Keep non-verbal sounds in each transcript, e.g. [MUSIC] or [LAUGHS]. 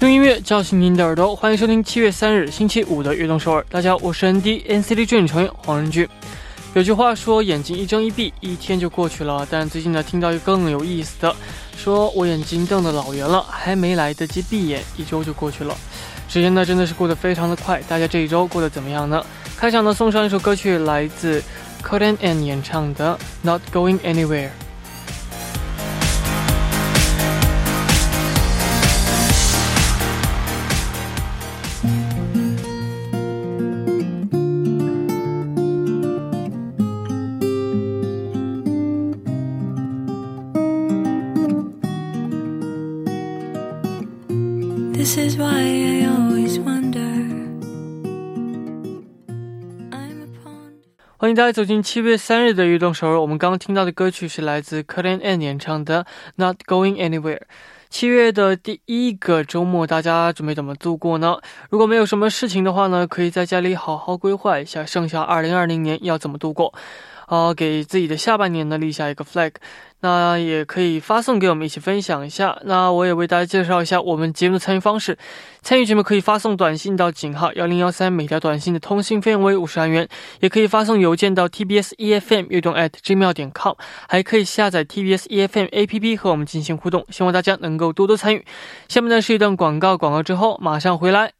用音乐叫醒您的耳朵，欢迎收听七月三日星期五的悦动首尔。大家好，我是 ND NCT Dream 成员黄仁俊。有句话说，眼睛一睁一闭，一天就过去了。但最近呢，听到一个更有意思的，说我眼睛瞪得老圆了，还没来得及闭眼，一周就过去了。时间呢，真的是过得非常的快。大家这一周过得怎么样呢？开场呢，送上一首歌曲，来自 c o d e n and 演唱的《Not Going Anywhere》。This is why i always wonder i'm a pon 欢迎大家走进七月三日的运动首尔。我们刚刚听到的歌曲是来自 Curtin N 演唱的《Not Going Anywhere》。七月的第一个周末，大家准备怎么度过呢？如果没有什么事情的话呢，可以在家里好好规划一下剩下二零二零年要怎么度过。好，给自己的下半年呢立下一个 flag，那也可以发送给我们一起分享一下。那我也为大家介绍一下我们节目的参与方式。参与节目可以发送短信到井号幺零幺三，每条短信的通信费用为五十韩元；也可以发送邮件到 tbs efm 悦动 at gmail 点 com，还可以下载 tbs efm app 和我们进行互动。希望大家能够多多参与。下面呢是一段广告，广告之后马上回来。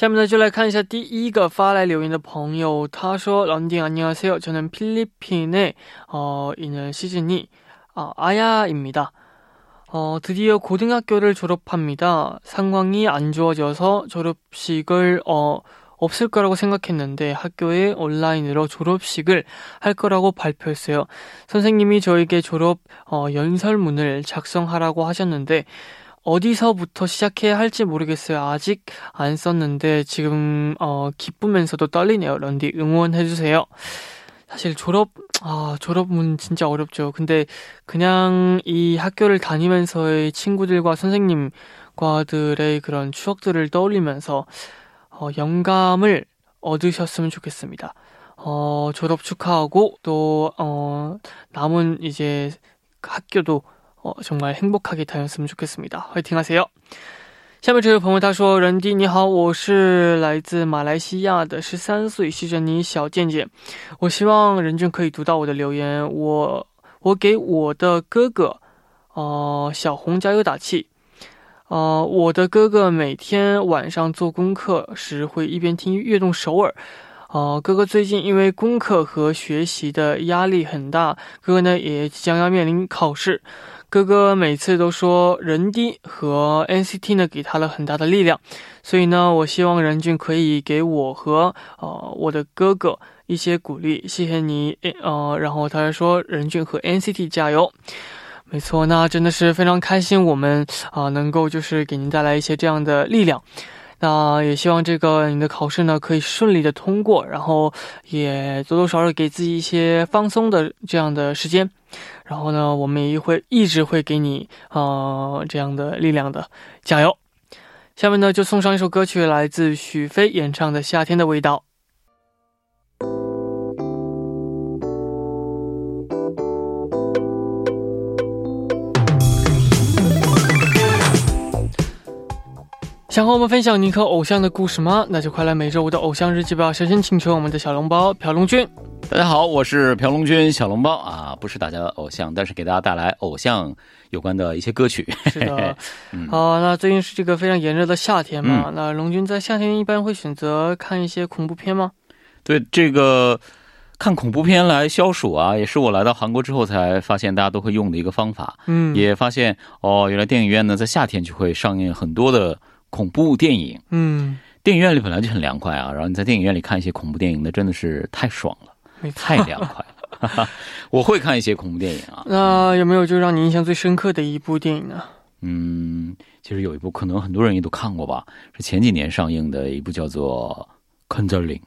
下面呢，就来看一下第一个发来留言的朋友。他说：“런딩안녕하세요저는필리핀에어있는시즌이아아야입니다어드디어고등학교를졸업합니다상황이안좋아져서졸업식을어없을거라고생각했는데학교에온라인으로졸업식을할거라고발표했어요선생님이저에게졸업어연설문을작성하라고하셨는데 어디서부터 시작해야 할지 모르겠어요. 아직 안 썼는데 지금 어 기쁘면서도 떨리네요. 런디 응원해 주세요. 사실 졸업 아 졸업은 진짜 어렵죠. 근데 그냥 이 학교를 다니면서의 친구들과 선생님과들의 그런 추억들을 떠올리면서 어 영감을 얻으셨으면 좋겠습니다. 어 졸업 축하하고 또 어 남은 이제 학교도 어, 정말 행복하게 다녔으면 좋겠습니다. 화이팅 하세요. 下面这位朋友他说：“人弟你好，我是来自马来西亚的十三岁细珍妮小健健。我希望任俊可以读到我的留言。我我的哥哥每天晚上做功课时会一边听悦动首尔。呃，哥哥最近因为功课和学习的压力很大，哥哥呢也即将要面临考试。 哥哥每次都说人低和 NCT 呢给他了很大的力量，所以呢，我希望任俊可以给我和呃我的哥哥一些鼓励，谢谢你，呃，然后他说任俊和 NCT 加油，没错，那真的是非常开心，我们啊能够就是给您带来一些这样的力量。那也希望这个你的考试呢可以顺利的通过，然后也多多少少给自己一些放松的这样的时间，然后呢，我们也会一直会给你呃这样的力量的，加油！下面呢就送上一首歌曲，来自许飞演唱的《夏天的味道》。想和我们分享你和偶像的故事吗？那就快来每周五的偶像日记吧！首先请求我们的小笼包朴龙君。大家好，我是朴龙君，小笼包啊，不是大家的偶像，但是给大家带来偶像有关的一些歌曲。是的，[LAUGHS] 好，那最近是这个非常炎热的夏天嘛？那龙君在夏天一般会选择看一些恐怖片吗？对，这个看恐怖片来消暑啊，也是我来到韩国之后才发现大家都会用的一个方法。嗯，也发现哦，原来电影院呢在夏天就会上映很多的。恐怖电影，嗯，电影院里本来就很凉快啊，然后你在电影院里看一些恐怖电影，那真的是太爽了，太凉快了。[LAUGHS] 我会看一些恐怖电影啊。那有没有就让你印象最深刻的一部电影呢？嗯，其实有一部可能很多人也都看过吧，是前几年上映的一部叫做《Conjuring》。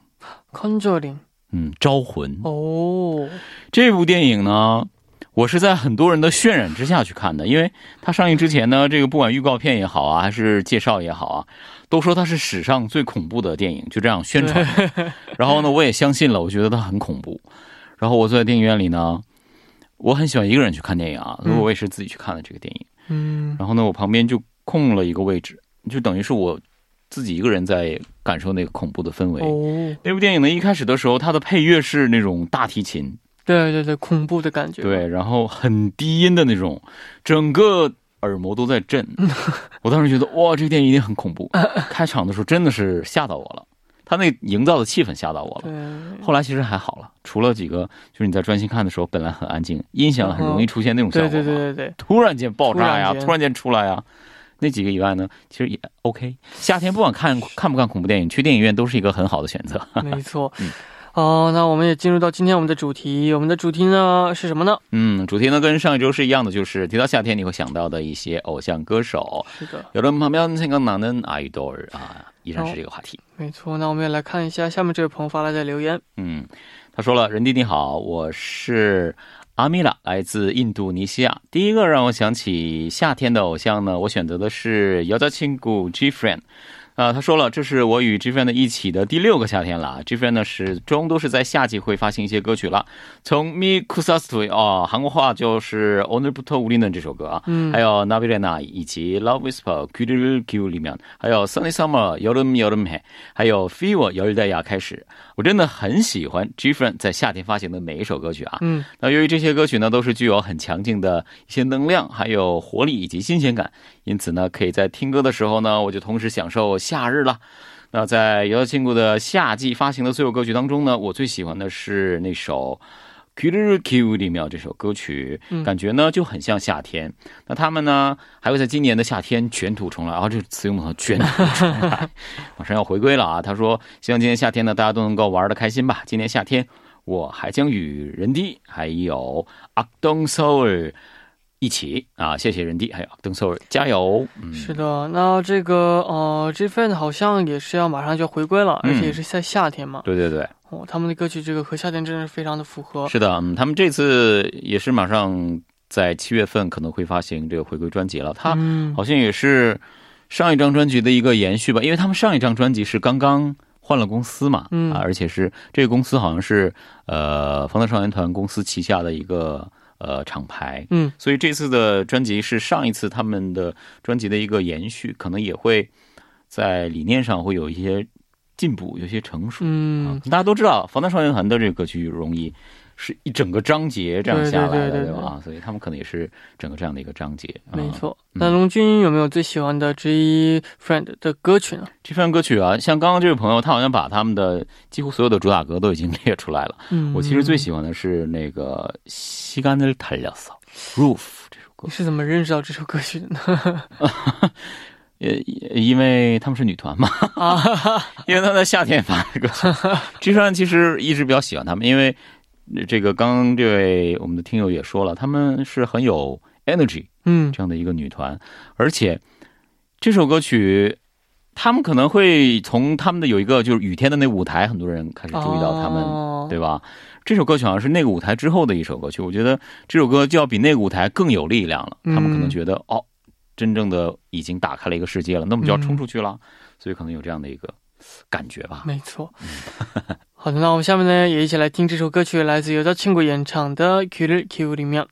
Conjuring，嗯，招魂。哦，这部电影呢？我是在很多人的渲染之下去看的，因为它上映之前呢，这个不管预告片也好啊，还是介绍也好啊，都说它是史上最恐怖的电影，就这样宣传。[LAUGHS] 然后呢，我也相信了，我觉得它很恐怖。然后我坐在电影院里呢，我很喜欢一个人去看电影啊，所以我也是自己去看了这个电影。嗯。然后呢，我旁边就空了一个位置，就等于是我自己一个人在感受那个恐怖的氛围。哦。那部电影呢，一开始的时候，它的配乐是那种大提琴。对对对，恐怖的感觉。对，然后很低音的那种，整个耳膜都在震。[LAUGHS] 我当时觉得，哇，这个电影一定很恐怖。开场的时候真的是吓到我了，他那营造的气氛吓到我了。后来其实还好了，除了几个，就是你在专心看的时候，本来很安静，音响很容易出现那种效果。对对对对对。突然间爆炸呀，突然间出来呀，那几个以外呢，其实也 OK。夏天不管看看不看恐怖电影，去电影院都是一个很好的选择。没错。[LAUGHS] 好那我们也进入到今天我们的主题我们的主题呢是什么呢？嗯主题呢跟上一周是一样的就是提到夏天你会想到的一些偶像歌手。是的。有的旁边那个男人爱多啊依然是这个话题。没错那我们也来看一下下面这位朋友发来的留言。嗯他说了任弟你好我是阿米拉来自印度尼西亚。第一个让我想起夏天的偶像呢我选择的是姚家千姑 g friend 啊，他说了，这是我与 Gfriend 一起的第六个夏天了。Gfriend 呢始终都是在夏季会发行一些歌曲了，从 Mi Kusastui 哦，韩国话就是 Onerbuto Ulin 这首歌啊，嗯，还有 Navirena 以及 Love Whisper Kudul Q 里面，还有 Sunny Summer Yoram Yoram He，还有 Fever 由日代亚开始，我真的很喜欢 Gfriend 在夏天发行的每一首歌曲啊，嗯，那由于这些歌曲呢都是具有很强劲的一些能量，还有活力以及新鲜感。因此呢，可以在听歌的时候呢，我就同时享受夏日了。那在姚庆谷的夏季发行的所有歌曲当中呢，我最喜欢的是那首《Q Q》里面这首歌曲，感觉呢就很像夏天。那他们呢还会在今年的夏天卷土重来，啊，这个词用的卷土重来，[LAUGHS] 马上要回归了啊！他说，希望今年夏天呢大家都能够玩的开心吧。今年夏天我还将与人低还有阿东 soul。一起啊！谢谢人弟，还有邓 s o 加油！是的，那这个呃，G Friend 好像也是要马上就要回归了，而且也是在夏天嘛。对对对，哦，他们的歌曲这个和夏天真的是非常的符合。是的，嗯，他们这次也是马上在七月份可能会发行这个回归专辑了。他好像也是上一张专辑的一个延续吧，因为他们上一张专辑是刚刚换了公司嘛，嗯，而且是这个公司好像是呃防弹少年团公司旗下的一个。呃，厂牌，嗯，所以这次的专辑是上一次他们的专辑的一个延续，可能也会在理念上会有一些进步，有些成熟。嗯，大家都知道，防弹少年团的这个歌曲容易。是一整个章节这样下来的，对吧？所以他们可能也是整个这样的一个章节。没错。那龙君有没有最喜欢的 G Friend 的歌曲呢？G Friend 歌曲啊，像刚刚这位朋友，他好像把他们的几乎所有的主打歌都已经 [LAUGHS] 列出来了。嗯。我其实最喜欢的是那个《西干的太阳嫂》Roof 这首歌。你是怎么认识到这首歌曲的呢？[LAUGHS] 呃，因为他们是女团嘛。啊。[LAUGHS] 因为他在夏天发的歌。G Friend 其实一直比较喜欢他们，因为。这个刚刚这位我们的听友也说了，他们是很有 energy，嗯，这样的一个女团，而且这首歌曲，他们可能会从他们的有一个就是雨天的那舞台，很多人开始注意到他们，对吧？这首歌曲好像是那个舞台之后的一首歌曲，我觉得这首歌就要比那个舞台更有力量了。他们可能觉得哦，真正的已经打开了一个世界了，那么就要冲出去了，所以可能有这样的一个感觉吧。没错。[LAUGHS] 好的，那我们下面呢也一起来听这首歌曲，来自由的亲故演唱的《Q 日 Q》里面。我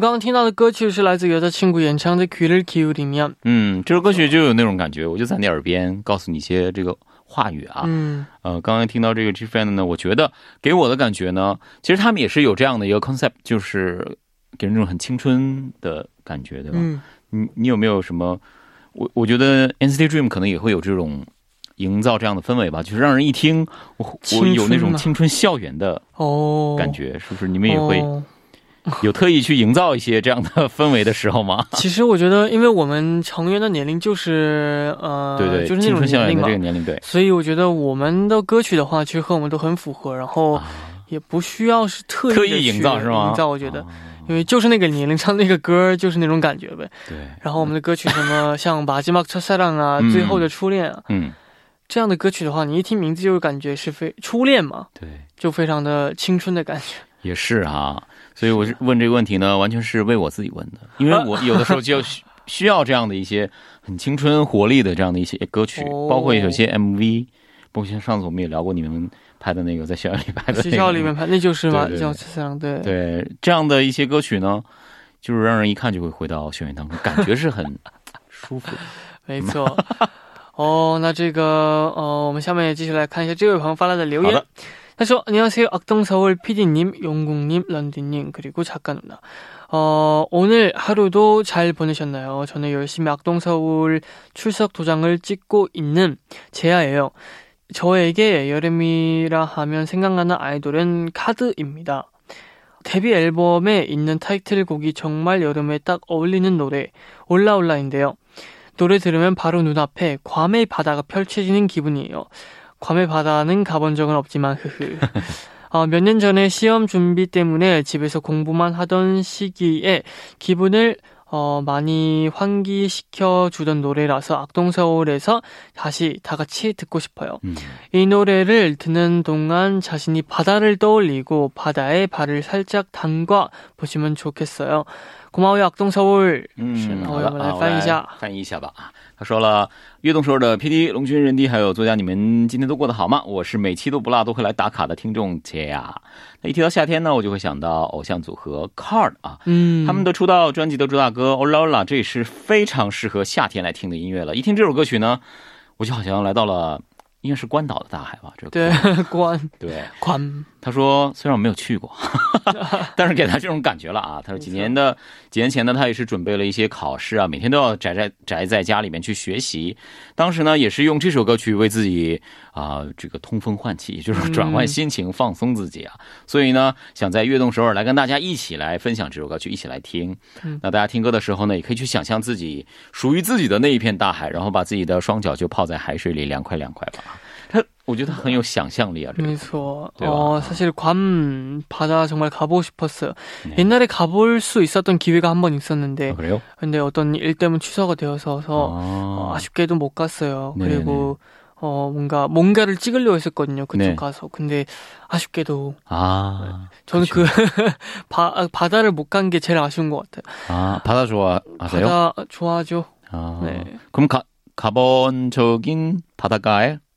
刚刚听到的歌曲是来自由的庆谷演唱的《Killer k i l 里面。嗯，这首歌曲就有那种感觉，我就在你耳边告诉你一些这个话语啊。嗯，呃，刚刚听到这个 G Friend 呢，我觉得给我的感觉呢，其实他们也是有这样的一个 concept，就是给人那种很青春的感觉，对吧？嗯，你你有没有什么？我我觉得 NCT Dream 可能也会有这种营造这样的氛围吧，就是让人一听，我我有那种青春校园的哦感觉，是不是？你们也会？[LAUGHS] 有特意去营造一些这样的氛围的时候吗？[LAUGHS] 其实我觉得，因为我们成员的年龄就是呃，对对，就是那种年龄嘛，这个年龄对。所以我觉得我们的歌曲的话，其实和我们都很符合，然后也不需要是特意,特意营造是吗？营造，我觉得。因为就是那个年龄唱那个歌，就是那种感觉呗。对。然后我们的歌曲什么像《把吉马特赛浪》啊，[LAUGHS]《最后的初恋》啊，嗯，这样的歌曲的话，你一听名字就感觉是非初恋嘛。对。就非常的青春的感觉。也是哈、啊。所以我是问这个问题呢完全是为我自己问的因为我有的时候就需需要这样的一些很青春活力的这样的一些歌曲包括有些 mv 包括像上次我们也聊过你们拍的那个在校园里拍的学校里面拍那就是吗？对这样的一些歌曲呢就是让人一看就会回到校园当中感觉是很舒服的。[LAUGHS] 没错。哦那这个哦我们下面也继续来看一下这位朋友发来的留言。 그래서 안녕하세요. 악동서울 PD님, 용궁님 런디님, 그리고 작가 누나. 어, 오늘 하루도 잘 보내셨나요? 저는 열심히 악동서울 출석 도장을 찍고 있는 제아예요. 저에게 여름이라 하면 생각나는 아이돌은 카드입니다. 데뷔 앨범에 있는 타이틀곡이 정말 여름에 딱 어울리는 노래, 올라올라인데요. 노래 들으면 바로 눈앞에 괌의 바다가 펼쳐지는 기분이에요. 괌의 바다는 가본 적은 없지만 흐흐. 어, 몇 년 전에 시험 준비 때문에 집에서 공부만 하던 시기에 기분을 어, 많이 환기시켜 주던 노래라서 악동서울에서 다시 다 같이 듣고 싶어요. 음. 이 노래를 듣는 동안 자신이 바다를 떠올리고 바다에 발을 살짝 담가 보시면 좋겠어요. 고마워요, 악동서울. 嗯，是好的，我们来啊翻译一下翻译一下吧。啊， 他说了，悦动时候的 PD 龙军人弟还有作家，你们今天都过得好吗？我是每期都不落都会来打卡的听众杰呀。那一提到夏天呢，我就会想到偶像组合 Card 啊，嗯，他们的出道专辑的主打歌《Ola Ola》，这也是非常适合夏天来听的音乐了。一听这首歌曲呢，我就好像来到了应该是关岛的大海吧？这个对关对。关他说：“虽然我没有去过，[LAUGHS] 但是给他这种感觉了啊。”他说：“几年的几年前呢，他也是准备了一些考试啊，每天都要宅在宅在家里面去学习。当时呢，也是用这首歌曲为自己啊、这个通风换气，就是转换心情、放松自己啊。所以呢，想在悦动首尔来跟大家一起来分享这首歌曲，一起来听。嗯那大家听歌的时候呢，也可以去想象自己属于自己的那一片大海，然后把自己的双脚就泡在海水里，凉快凉快吧。 他我觉得很有想象力啊，这个。 그렇죠. 대박. 어, 사실 괌 바다 정말 가보고 싶었어요. 네. 옛날에 가볼 수 있었던 기회가 한 번 있었는데, 아, 그래요? 근데 어떤 일 때문에 취소가 되어서 아. 어, 아쉽게도 못 갔어요. 네네네. 그리고 어 뭔가 뭔가를 찍으려 했었거든요. 그쪽 네. 가서. 근데 아쉽게도 아, 저는 그쵸. 그 [LAUGHS] 바, 바다를 못 간 게 제일 아쉬운 것 같아요. 아, 바다 좋아하세요? 바다 좋아하죠. 아, 네. 그럼 가, 가본 적인 바닷가에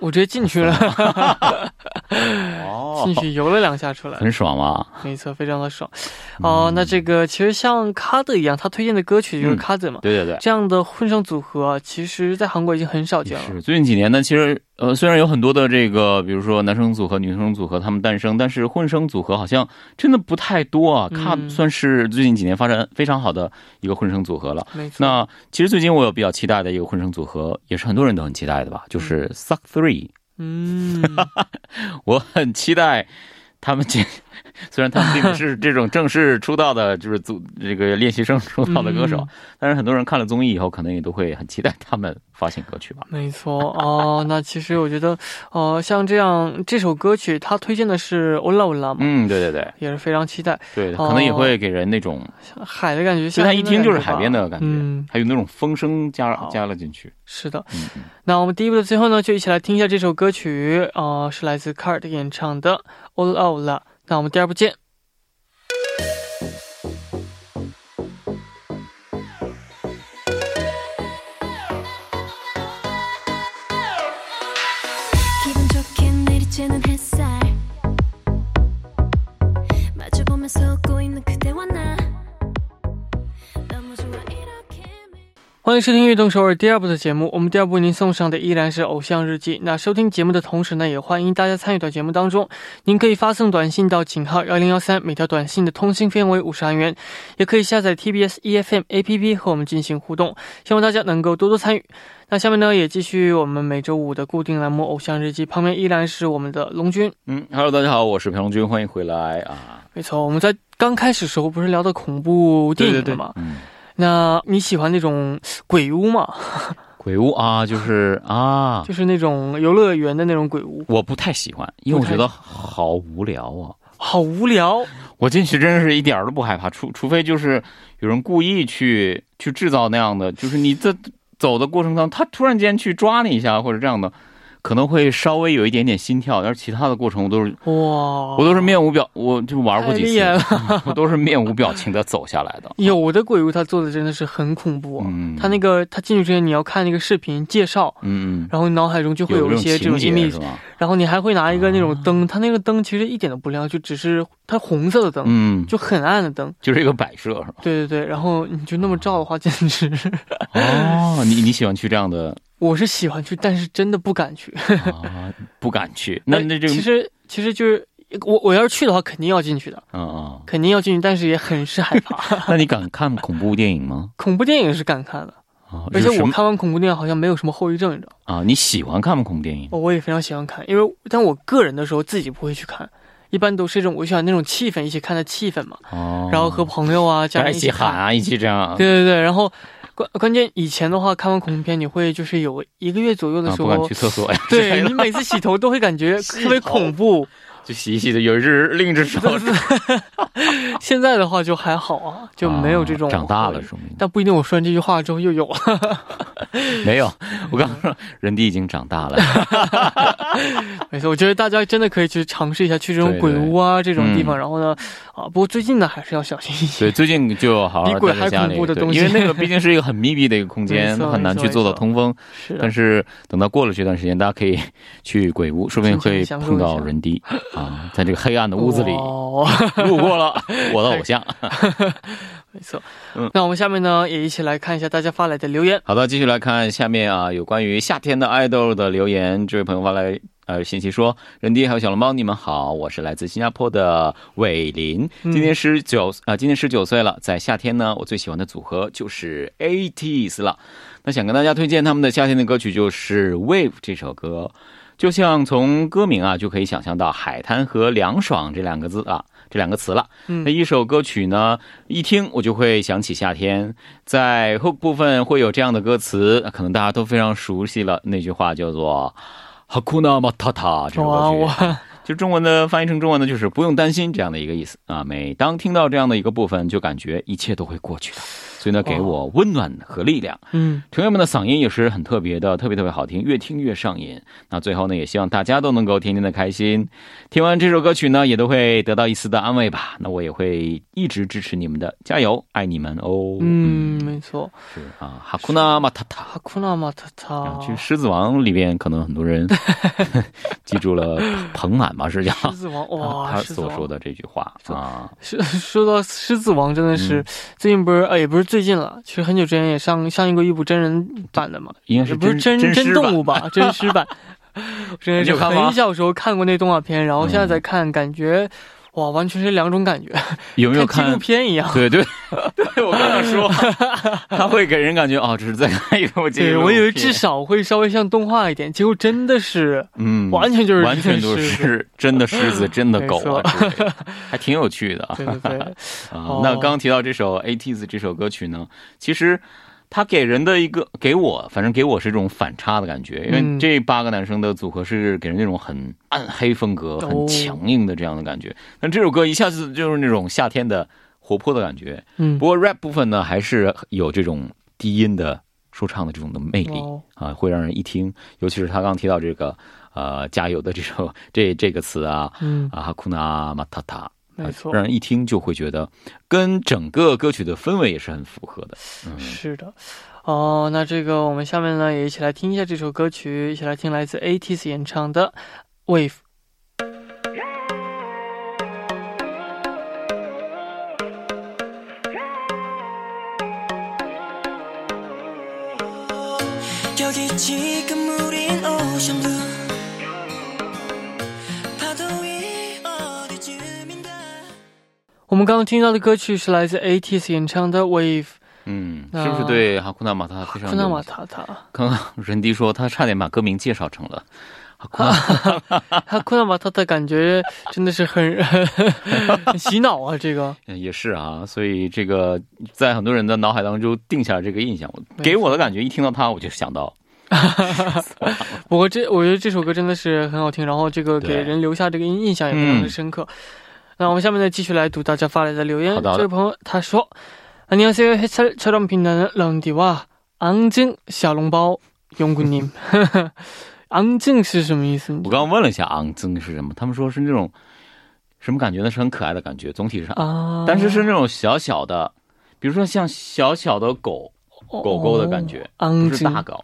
我直接进去了，哦进去游了两下出来，很爽吗？没错，非常的爽。哦，那这个其实像卡德一样，他推荐的歌曲就是嗯卡德嘛，对对对。这样的混声组合啊，其实在韩国已经很少见了。是最近几年呢，其实呃，虽然有很多的这个，比如说男生组合、女生组合他们诞生，但是混声组合好像真的不太多啊。嗯卡算是最近几年发展非常好的一个混声组合了。没错，那其实最近我有比较期待的一个混声组合，也是很多人都很期待的吧，就是 Suck Three。嗯，[LAUGHS] 我很期待他们这 [LAUGHS] 虽然他们并不是这种正式出道的，就是组这个练习生出道的歌手，但是很多人看了综艺以后，可能也都会很期待他们发行歌曲吧。[LAUGHS] 没错哦，那其实我觉得，呃，像这样这首歌曲，他推荐的是《欧拉欧拉》嘛，嗯，对对对，也是非常期待。对，可能也会给人那种海的感觉，所以他一听就是海边的感觉，嗯，还有那种风声加加了进去。是的，那我们第一部的最后呢，就一起来听一下这首歌曲，呃，是来自 Card 演唱的《欧拉欧拉》。那我们第二部见。欢迎收听《悦动首尔》第二部的节目。我们第二部为您送上的依然是《偶像日记》。那收听节目的同时呢，也欢迎大家参与到节目当中。您可以发送短信到井号幺零幺三，每条短信的通信费用为五十韩元。也可以下载 TBS EFM APP 和我们进行互动。希望大家能够多多参与。那下面呢，也继续我们每周五的固定栏目《偶像日记》，旁边依然是我们的龙军。嗯，Hello，大家好，我是裴龙军，欢迎回来啊。没错，我们在刚开始时候不是聊的恐怖电影的吗？嗯。那你喜欢那种鬼屋吗？[LAUGHS] 鬼屋啊，就是啊，[LAUGHS] 就是那种游乐园的那种鬼屋。我不太喜欢，因为我觉得好无聊啊，好无聊。我进去真是一点都不害怕，除除非就是有人故意去去制造那样的，就是你在走的过程当中，他突然间去抓你一下或者这样的。可能会稍微有一点点心跳，但是其他的过程我都是哇，我都是面无表，我就玩过几次，我都是面无表情的走下来的。[LAUGHS] 有的鬼屋他做的真的是很恐怖，嗯，他那个他进去之前你要看那个视频介绍，嗯，然后你脑海中就会有一些这种经历，然后你还会拿一个那种灯，他那个灯其实一点都不亮，就只是它红色的灯，嗯，就很暗的灯，就是一个摆设是吧？对对对，然后你就那么照的话，简直哦，你你喜欢去这样的？我是喜欢去，但是真的不敢去。啊，不敢去。[LAUGHS] 那那这其实其实就是我我要是去的话，肯定要进去的。嗯嗯，肯定要进去，但是也很是害怕。[LAUGHS] 那你敢看恐怖电影吗？恐怖电影是敢看的啊，而且我看完恐怖电影好像没有什么后遗症，你知道啊？你喜欢看吗？恐怖电影？我也非常喜欢看，因为但我个人的时候自己不会去看，一般都是一种我喜欢那种气氛，一起看的气氛嘛。哦。然后和朋友啊、家人一起喊啊，一起这样。对对对，然后。关关键以前的话，看完恐怖片，你会就是有一个月左右的时候，不敢去厕所呀。[LAUGHS] 对 [LAUGHS] 你每次洗头都会感觉特别恐怖。就洗一洗的，有一只另一只手。[LAUGHS] [LAUGHS] 现在的话就还好啊，就没有这种长大了说明。但不一定，我说完这句话之后又有。[LAUGHS] 没有，我刚刚说人弟已经长大了。没错，我觉得大家真的可以去尝试一下去这种鬼屋啊这种地方。然后呢，啊，不过最近呢还是要小心一些。对，最近就好好比鬼还恐怖的东西，因为那个毕竟是一个很密闭的一个空间，很难去做到通风。是。但是等到过了这段时间，大家可以去鬼屋，说不定会碰到人弟。啊，在这个黑暗的屋子里路过了 [LAUGHS] 我的偶像，[LAUGHS] 没错。嗯，那我们下面呢也一起来看一下大家发来的留言。好的，继续来看下面啊，有关于夏天的爱豆的留言。这位朋友发来呃信息说：“人弟还有小笼包，你们好，我是来自新加坡的伟林，今年十九啊，今年十九岁了。在夏天呢，我最喜欢的组合就是 ATEEZ 了。那想跟大家推荐他们的夏天的歌曲，就是《Wave》这首歌。”就像从歌名啊，就可以想象到海滩和凉爽这两个字啊，这两个词了。那一首歌曲呢，一听我就会想起夏天。在后部分会有这样的歌词，可能大家都非常熟悉了。那句话叫做“哈库纳马塔塔”这首歌曲，[LAUGHS] 就中文的翻译成中文呢就是“不用担心”这样的一个意思啊。每当听到这样的一个部分，就感觉一切都会过去的。所以呢，给我温暖和力量。嗯，成员们的嗓音也是很特别的，特别特别好听，越听越上瘾。那最后呢，也希望大家都能够天天的开心。听完这首歌曲呢，也都会得到一丝的安慰吧。那我也会一直支持你们的，加油，爱你们哦。嗯，没错，是啊，哈库纳马塔塔，哈库纳马塔塔。其实 [LAUGHS]《狮子王》里边可能很多人记住了彭满吧，是叫狮子王哇，他所说的这句话啊。说说到《狮子王》，真的是最近不是呃，也不是。最近了，其实很久之前也上上映过一部真人版的嘛，应该是不是真真动物吧？[LAUGHS] 真实版。真的是很小时候看过那动画片，然后现在再看，感觉哇，完全是两种感觉，有没有纪录片一样？对对 [LAUGHS] 对，我刚想说，[LAUGHS] 他会给人感觉哦，这是在看一部纪录对，片。我以为至少会稍微像动画一点，结果真的是，嗯，完全就是完全都是真的狮子、真的狗啊 [LAUGHS] 还挺有趣的啊。对对对，啊哦，那刚刚提到这首《ATEEZ》这首歌曲呢，其实它给人的一个给我，反正给我是一种反差的感觉，因为嗯这八个男生的组合是给人那种很暗黑风格、哦很强硬的这样的感觉。但这首歌一下子就是那种夏天的活泼的感觉。嗯不，过 rap 部分呢，还是有这种低音的说唱的这种的魅力哦啊，会让人一听，尤其是他刚提到这个呃加油的这首这这个词啊嗯，啊哈库纳马塔塔。没错让，人一听就会觉得跟整个歌曲的氛围也是很符合的。嗯，是的。哦，那这个我们下面呢也一起来听一下这首歌曲，一起来听来自 ATEEZ 演唱的《Wave》。 여기 지금 我们刚刚听到的歌曲是来自 ATEEZ 演唱的《Wave》。嗯，是不是对哈库纳马塔塔非常库纳有马塔塔，刚刚任迪说他差点把歌名介绍成了哈库纳，他库纳马塔 [LAUGHS] 塔感觉真的是很很 [LAUGHS] 洗脑啊！这个嗯也是啊，所以这个在很多人的脑海当中定下了这个印象。给我的感觉，一听到他我就想到，[LAUGHS] 不过这我觉得这首歌真的是很好听，然后这个给对人留下这个印印象也非常的深刻。那我们下面呢继续来读大家发来的留言。好的好的这位朋友他说：“안녕하세요해철처럼빛나는런디와앙증小笼包永군님。앙증是什么意思？我刚刚问了一下昂增是什么，他们说是那种什么感觉呢？是很可爱的感觉，总体上，啊，但是是那种小小的，比如说像小小的狗，狗狗的感觉哦昂不是大증狗。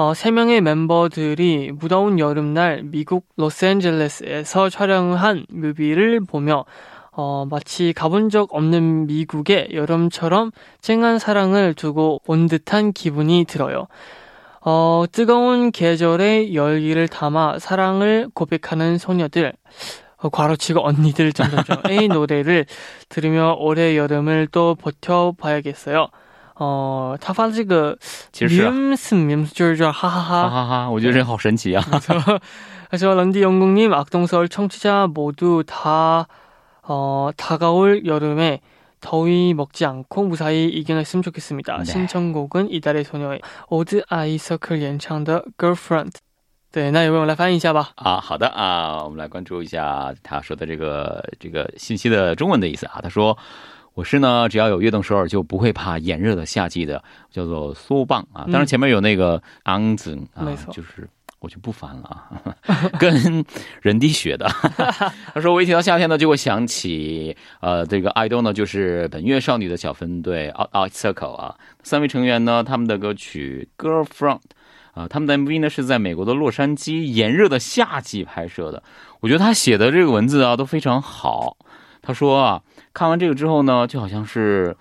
어, 세 명의 멤버들이 무더운 여름날 미국 로스앤젤레스에서 촬영한 뮤비를 보며 어, 마치 가본 적 없는 미국의 여름처럼 쨍한 사랑을 두고 온 듯한 기분이 들어요. 어, 뜨거운 계절의 열기를 담아 사랑을 고백하는 소녀들, 어, 괄호치고 언니들 점점점의 [LAUGHS] 노래를 들으며 올해 여름을 또 버텨봐야겠어요. 어, 他发这个其实是啊 밈스 밈스 就是这哈哈哈哈哈哈，我觉得这好神奇啊！ 그래서 런디 영국님, 악동서울 청취자 모두 다 어, 다가올 여름에 더위 먹지 않고 무사히 이겨냈으면 좋겠습니다. 네. 신청곡은 이달의 소녀의 오드 아이서클 연창의 Girlfriend. 对，那有没有来翻译一下吧？啊，好的啊，我们来关注一下他说的这个这个信息的中文的意思啊。他说：“ 我是呢，只要有悦动首尔就不会怕炎热的夏季的，叫做苏棒啊。当然前面有那个昂子啊没，错就是我就不烦了啊，[LAUGHS] 跟人滴学的。[LAUGHS] 他说我一提到夏天呢，就会想起呃这个 idol 呢，就是本月少女的小分队 Out Out Circle 啊，三位成员呢，他们的歌曲 Girlfriend。啊，他们的 MV 呢是在美国的洛杉矶炎热的夏季拍摄的。我觉得他写的这个文字啊都非常好。他说啊，看完这个之后呢，就好像是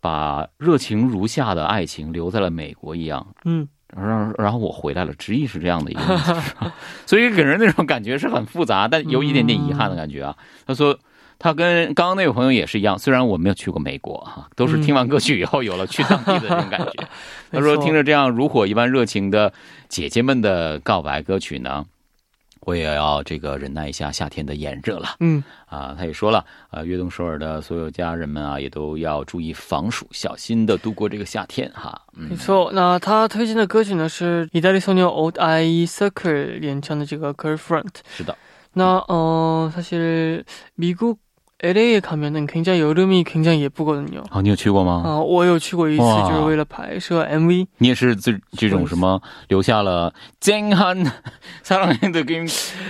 把热情如夏的爱情留在了美国一样。嗯，然后，然后我回来了，直译是这样的一个意思，[LAUGHS] 所以给人那种感觉是很复杂，但有一点点遗憾的感觉啊。他说。他跟刚刚那位朋友也是一样，虽然我没有去过美国哈，都是听完歌曲以后有了去当地的那种感觉。[LAUGHS] 他说听着这样如火一般热情的姐姐们的告白歌曲呢，我也要这个忍耐一下夏天的炎热了。嗯，啊，他也说了啊，悦动首尔的所有家人们啊，也都要注意防暑，小心的度过这个夏天哈。嗯没，错。那他推荐的歌曲呢是意大利소녀 Old Eye Circle 演唱的这个 Girlfriend。是的，那呃，사실미국 LA에 가면은 굉장히 여름이 굉장히 예쁘거든요. 好，你有去过吗？啊、我有去过一次，哇就是为了拍摄 MV。你也是这这种什么留下了健汉[LAUGHS] 사랑의 느낌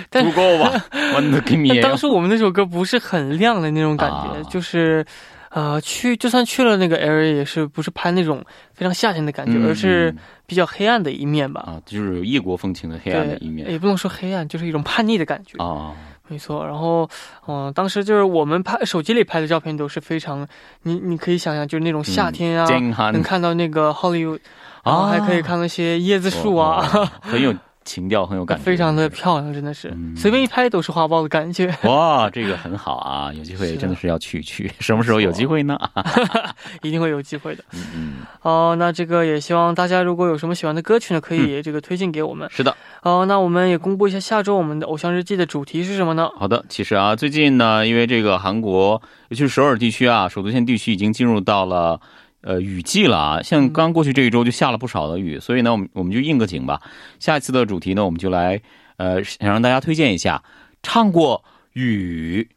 但不够吧？[LAUGHS] 我느낌이에요 但当时我们那首歌不是很亮的那种感觉，啊就是，呃，去就算去了那个 area 也是不是拍那种非常夏天的感觉，嗯而是嗯比较黑暗的一面吧。啊，就是有异国风情的黑暗的一面也不能说黑暗，就是一种叛逆的感觉。啊。 没错，然后，嗯、当时就是我们拍手机里拍的照片都是非常，你你可以想象，就是那种夏天啊，能看到那个 Hollywood，然后还可以看那些椰子树啊，哇很有情调，很有感觉，非常的漂亮，真的是、嗯随便一拍都是花苞的感觉。哇，这个很好啊，有机会 [LAUGHS] 真的是要去一去，什么时候有机会呢？[LAUGHS] 一定会有机会的。嗯嗯，哦，那这个也希望大家如果有什么喜欢的歌曲呢，可以这个推荐给我们。是的。哦，那我们也公布一下下周我们的偶像日记的主题是什么呢？好的，其实啊，最近呢，因为这个韩国，尤其是首尔地区啊，首都圈地区已经进入到了呃雨季了啊。像刚过去这一周就下了不少的雨，所以呢，我们我们就应个景吧。下一次的主题呢，我们就来呃，想让大家推荐一下唱过雨，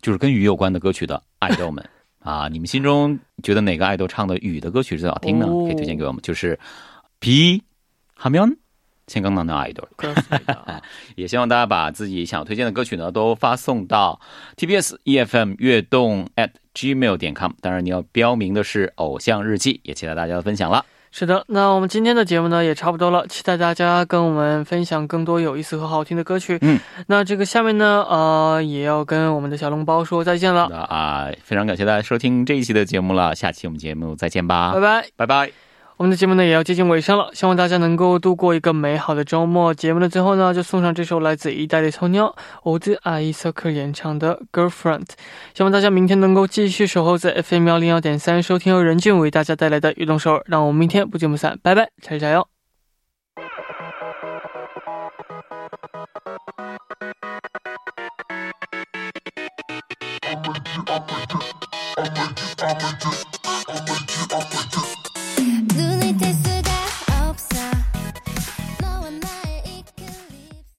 就是跟雨有关的歌曲的爱豆们[LAUGHS] 啊。你们心中觉得哪个爱豆唱的雨的歌曲是最好听呢？哦可以推荐给我们，就是비하면 생각나는 아이돌。 [LAUGHS] 그렇습니다. 也希望大家把自己想要推荐的歌曲呢，都发送到 TBS EFM 悦动 at gmail 点 com。当然，你要标明的是偶像日记，也期待大家的分享了。是的，那我们今天的节目呢也差不多了，期待大家跟我们分享更多有意思和好听的歌曲。嗯，那这个下面呢，呃，也要跟我们的小笼包说再见了，那啊，非常感谢大家收听这一期的节目了，下期我们节目再见吧，拜拜。拜拜。 我们的节目呢也要接近尾声了，希望大家能够度过一个美好的周末。节目的最后呢，就送上这首来自意大利青鸟欧兹阿伊瑟克演唱的《Girlfriend》。希望大家明天能够继续守候在 FM 幺零幺点三，收听由任俊为大家带来的运动首尔。让我们明天不见不散，拜拜，加油加油！